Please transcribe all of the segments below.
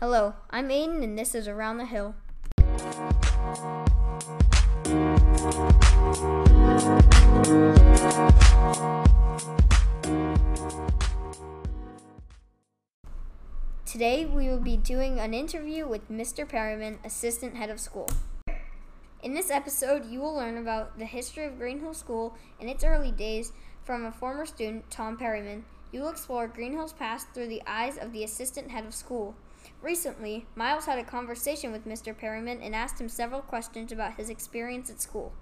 Hello, I'm Aiden, and this is Around the Hill. Today we will be doing an interview with Mr. Perryman, Assistant Head of School. In this episode, you will learn about the history of Greenhill School in its early days from a former student, Tom Perryman. You will explore Greenhill's past through the eyes of the Assistant Head of School. Recently, Miles had a conversation with Mr. Perryman and asked him several questions about his experience at school.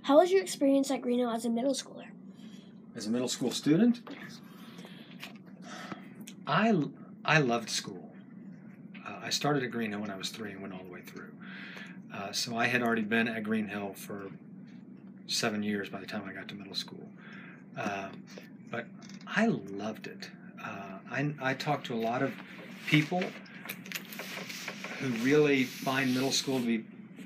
How was your experience at Greenhill as a middle schooler? as a middle school student, I, I loved school. Uh, I started at Greenhill when I was three and went all the way through. Uh, so I had already been at Greenhill for seven years by the time I got to middle school. Uh, but I loved it. Uh, I, I talked to a lot of people who really find middle school to be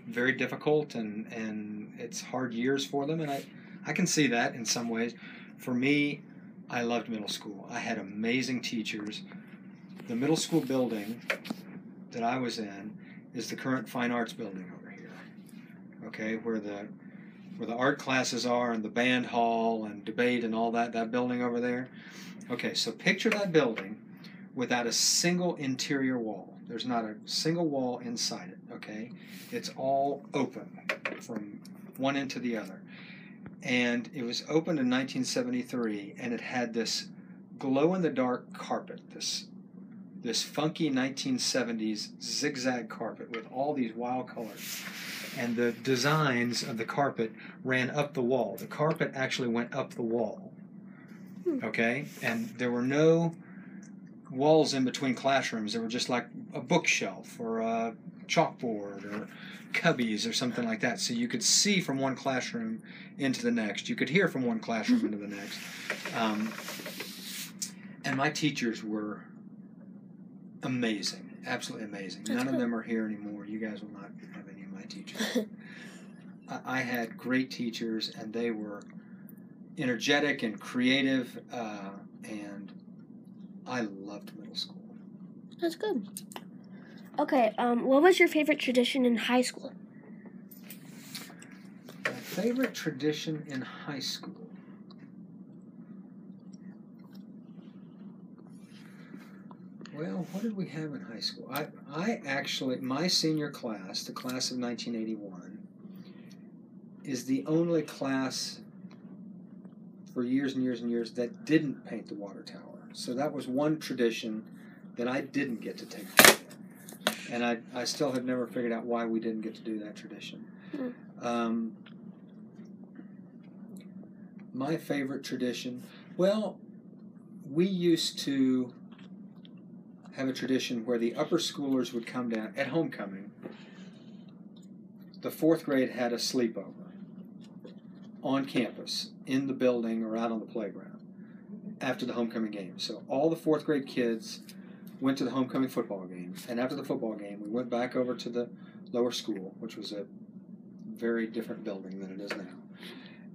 very difficult and, and it's hard years for them. And I, I can see that in some ways. For me, I loved middle school. I had amazing teachers. The middle school building that I was in is the current fine arts building over here. Okay, where the where the art classes are and the band hall and debate and all that that building over there. Okay, so picture that building without a single interior wall. There's not a single wall inside it, okay? It's all open from one end to the other and it was opened in 1973 and it had this glow in the dark carpet this this funky 1970s zigzag carpet with all these wild colors and the designs of the carpet ran up the wall. The carpet actually went up the wall. Okay? And there were no walls in between classrooms. There were just like a bookshelf or a chalkboard or cubbies or something like that. So you could see from one classroom into the next. You could hear from one classroom into the next. Um, and my teachers were amazing absolutely amazing. That's none of them are here anymore. You guys will not have any teachers I, I had great teachers and they were energetic and creative uh, and i loved middle school That's good. Okay, um, what was your favorite tradition in high school? My favorite tradition in high school. Well, what did we have in high school? I, I actually, my senior class, the class of 1981, is the only class for years and years and years that didn't paint the water tower. So that was one tradition that I didn't get to take part in. And I, I still have never figured out why we didn't get to do that tradition. Um, my favorite tradition, well, we used to have a tradition where the upper schoolers would come down at homecoming. The fourth grade had a sleepover on campus, in the building, or out on the playground after the homecoming game. So all the fourth grade kids went to the homecoming football game, and after the football game, we went back over to the lower school, which was a very different building than it is now.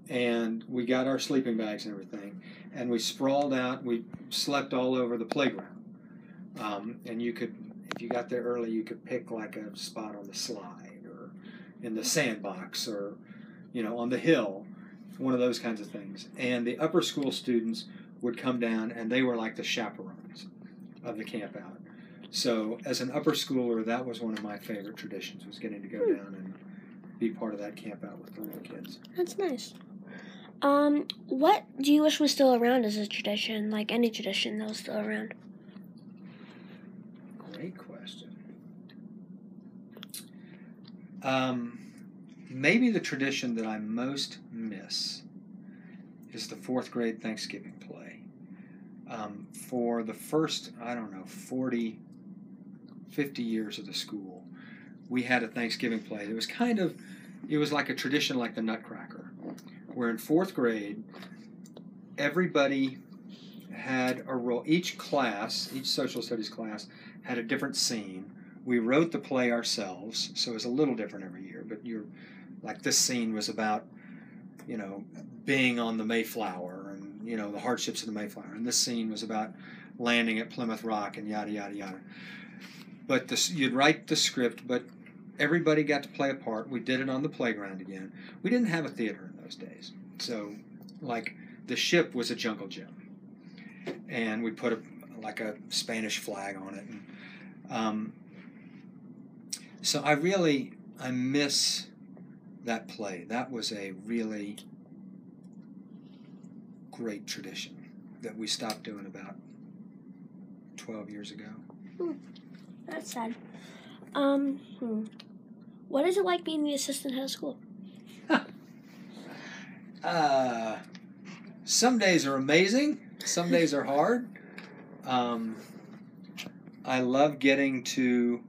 And we got our sleeping bags and everything, and we sprawled out. We slept all over the playground. Um, and you could, if you got there early, you could pick like a spot on the slide or in the sandbox or, you know, on the hill, one of those kinds of things. And the upper school students would come down, and they were like the chaperones of the camp out. So as an upper schooler, that was one of my favorite traditions was getting to go down and be part of that camp out with the little kids. That's nice. Um, what do you wish was still around as a tradition, like any tradition that was still around? Great question. Um, maybe the tradition that I most miss is the fourth grade Thanksgiving play. Um, for the first, I don't know, 40, 50 years of the school, we had a Thanksgiving play. It was kind of, it was like a tradition like the Nutcracker, where in fourth grade, everybody had a role. Each class, each social studies class, had a different scene. We wrote the play ourselves, so it was a little different every year. But you're like this scene was about, you know, being on the Mayflower, and you know the hardships of the Mayflower, and this scene was about landing at Plymouth Rock and yada yada yada. But this, you'd write the script, but everybody got to play a part. We did it on the playground again. We didn't have a theater in those days, so like the ship was a jungle gym, and we put a like a Spanish flag on it. And, um, so I really I miss that play. That was a really great tradition that we stopped doing about 12 years ago. That's sad. Um, hmm. What is it like being the assistant head of school? Uh, some days are amazing, some days are hard. Um, I love getting to.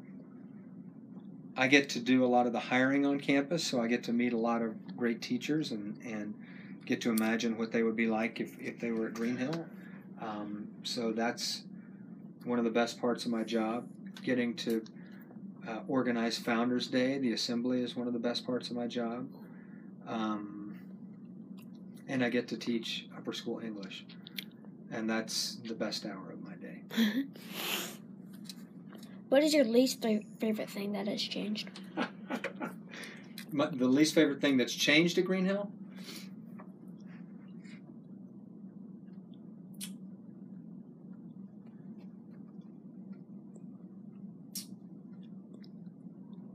I get to do a lot of the hiring on campus, so I get to meet a lot of great teachers and, and get to imagine what they would be like if, if they were at Greenhill. Um, so that's one of the best parts of my job. Getting to uh, organize Founders Day, the assembly, is one of the best parts of my job. Um, and I get to teach upper school English, and that's the best hour of my day. What is your least fa- favorite thing that has changed? My, the least favorite thing that's changed at Greenhill?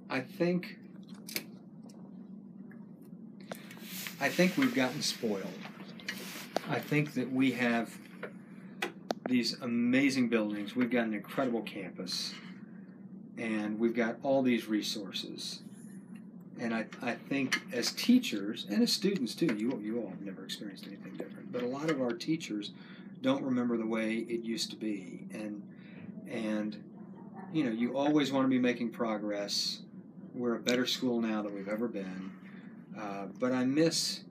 I think I think we've gotten spoiled. I think that we have these amazing buildings. We've got an incredible campus, and we've got all these resources. And I, I think as teachers and as students too, you you all have never experienced anything different. But a lot of our teachers don't remember the way it used to be, and and you know you always want to be making progress. We're a better school now than we've ever been. Uh, but I miss,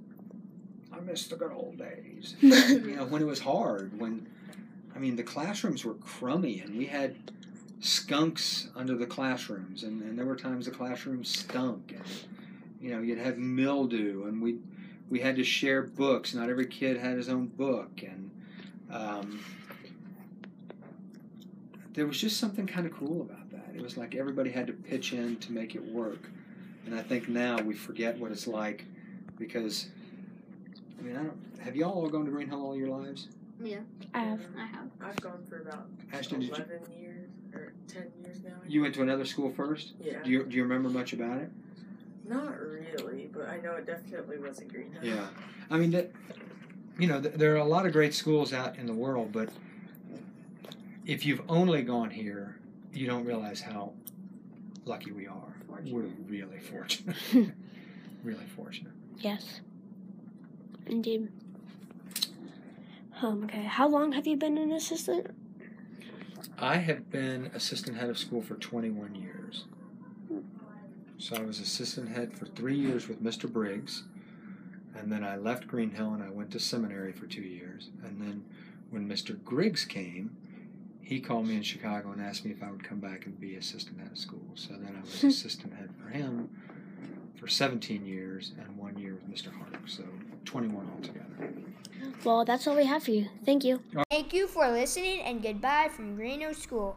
I miss the good old days. you know, when it was hard. When, I mean, the classrooms were crummy, and we had skunks under the classrooms, and, and there were times the classrooms stunk, and you know, you'd have mildew, and we we had to share books. Not every kid had his own book, and um, there was just something kind of cool about that. It was like everybody had to pitch in to make it work. And I think now we forget what it's like because, I mean, I don't. Have y'all all gone to Greenhill all your lives? Yeah, I have. I have. I've gone for about Ashton, did you, 11 years or 10 years now. You went to another school first? Yeah. Do you, do you remember much about it? Not really, but I know it definitely wasn't Greenhill. Yeah. I mean, that, you know, th- there are a lot of great schools out in the world, but if you've only gone here, you don't realize how lucky we are. We're really fortunate. really fortunate. Yes. Indeed. Um, okay. How long have you been an assistant? I have been assistant head of school for 21 years. So I was assistant head for three years with Mr. Briggs, and then I left Green Hill and I went to seminary for two years. And then when Mr. Griggs came, he called me in Chicago and asked me if I would come back and be assistant head of school. So then I was assistant head for him for 17 years and one year with Mr. Hark. So 21 altogether. Well, that's all we have for you. Thank you. Thank you for listening and goodbye from Greenhill School.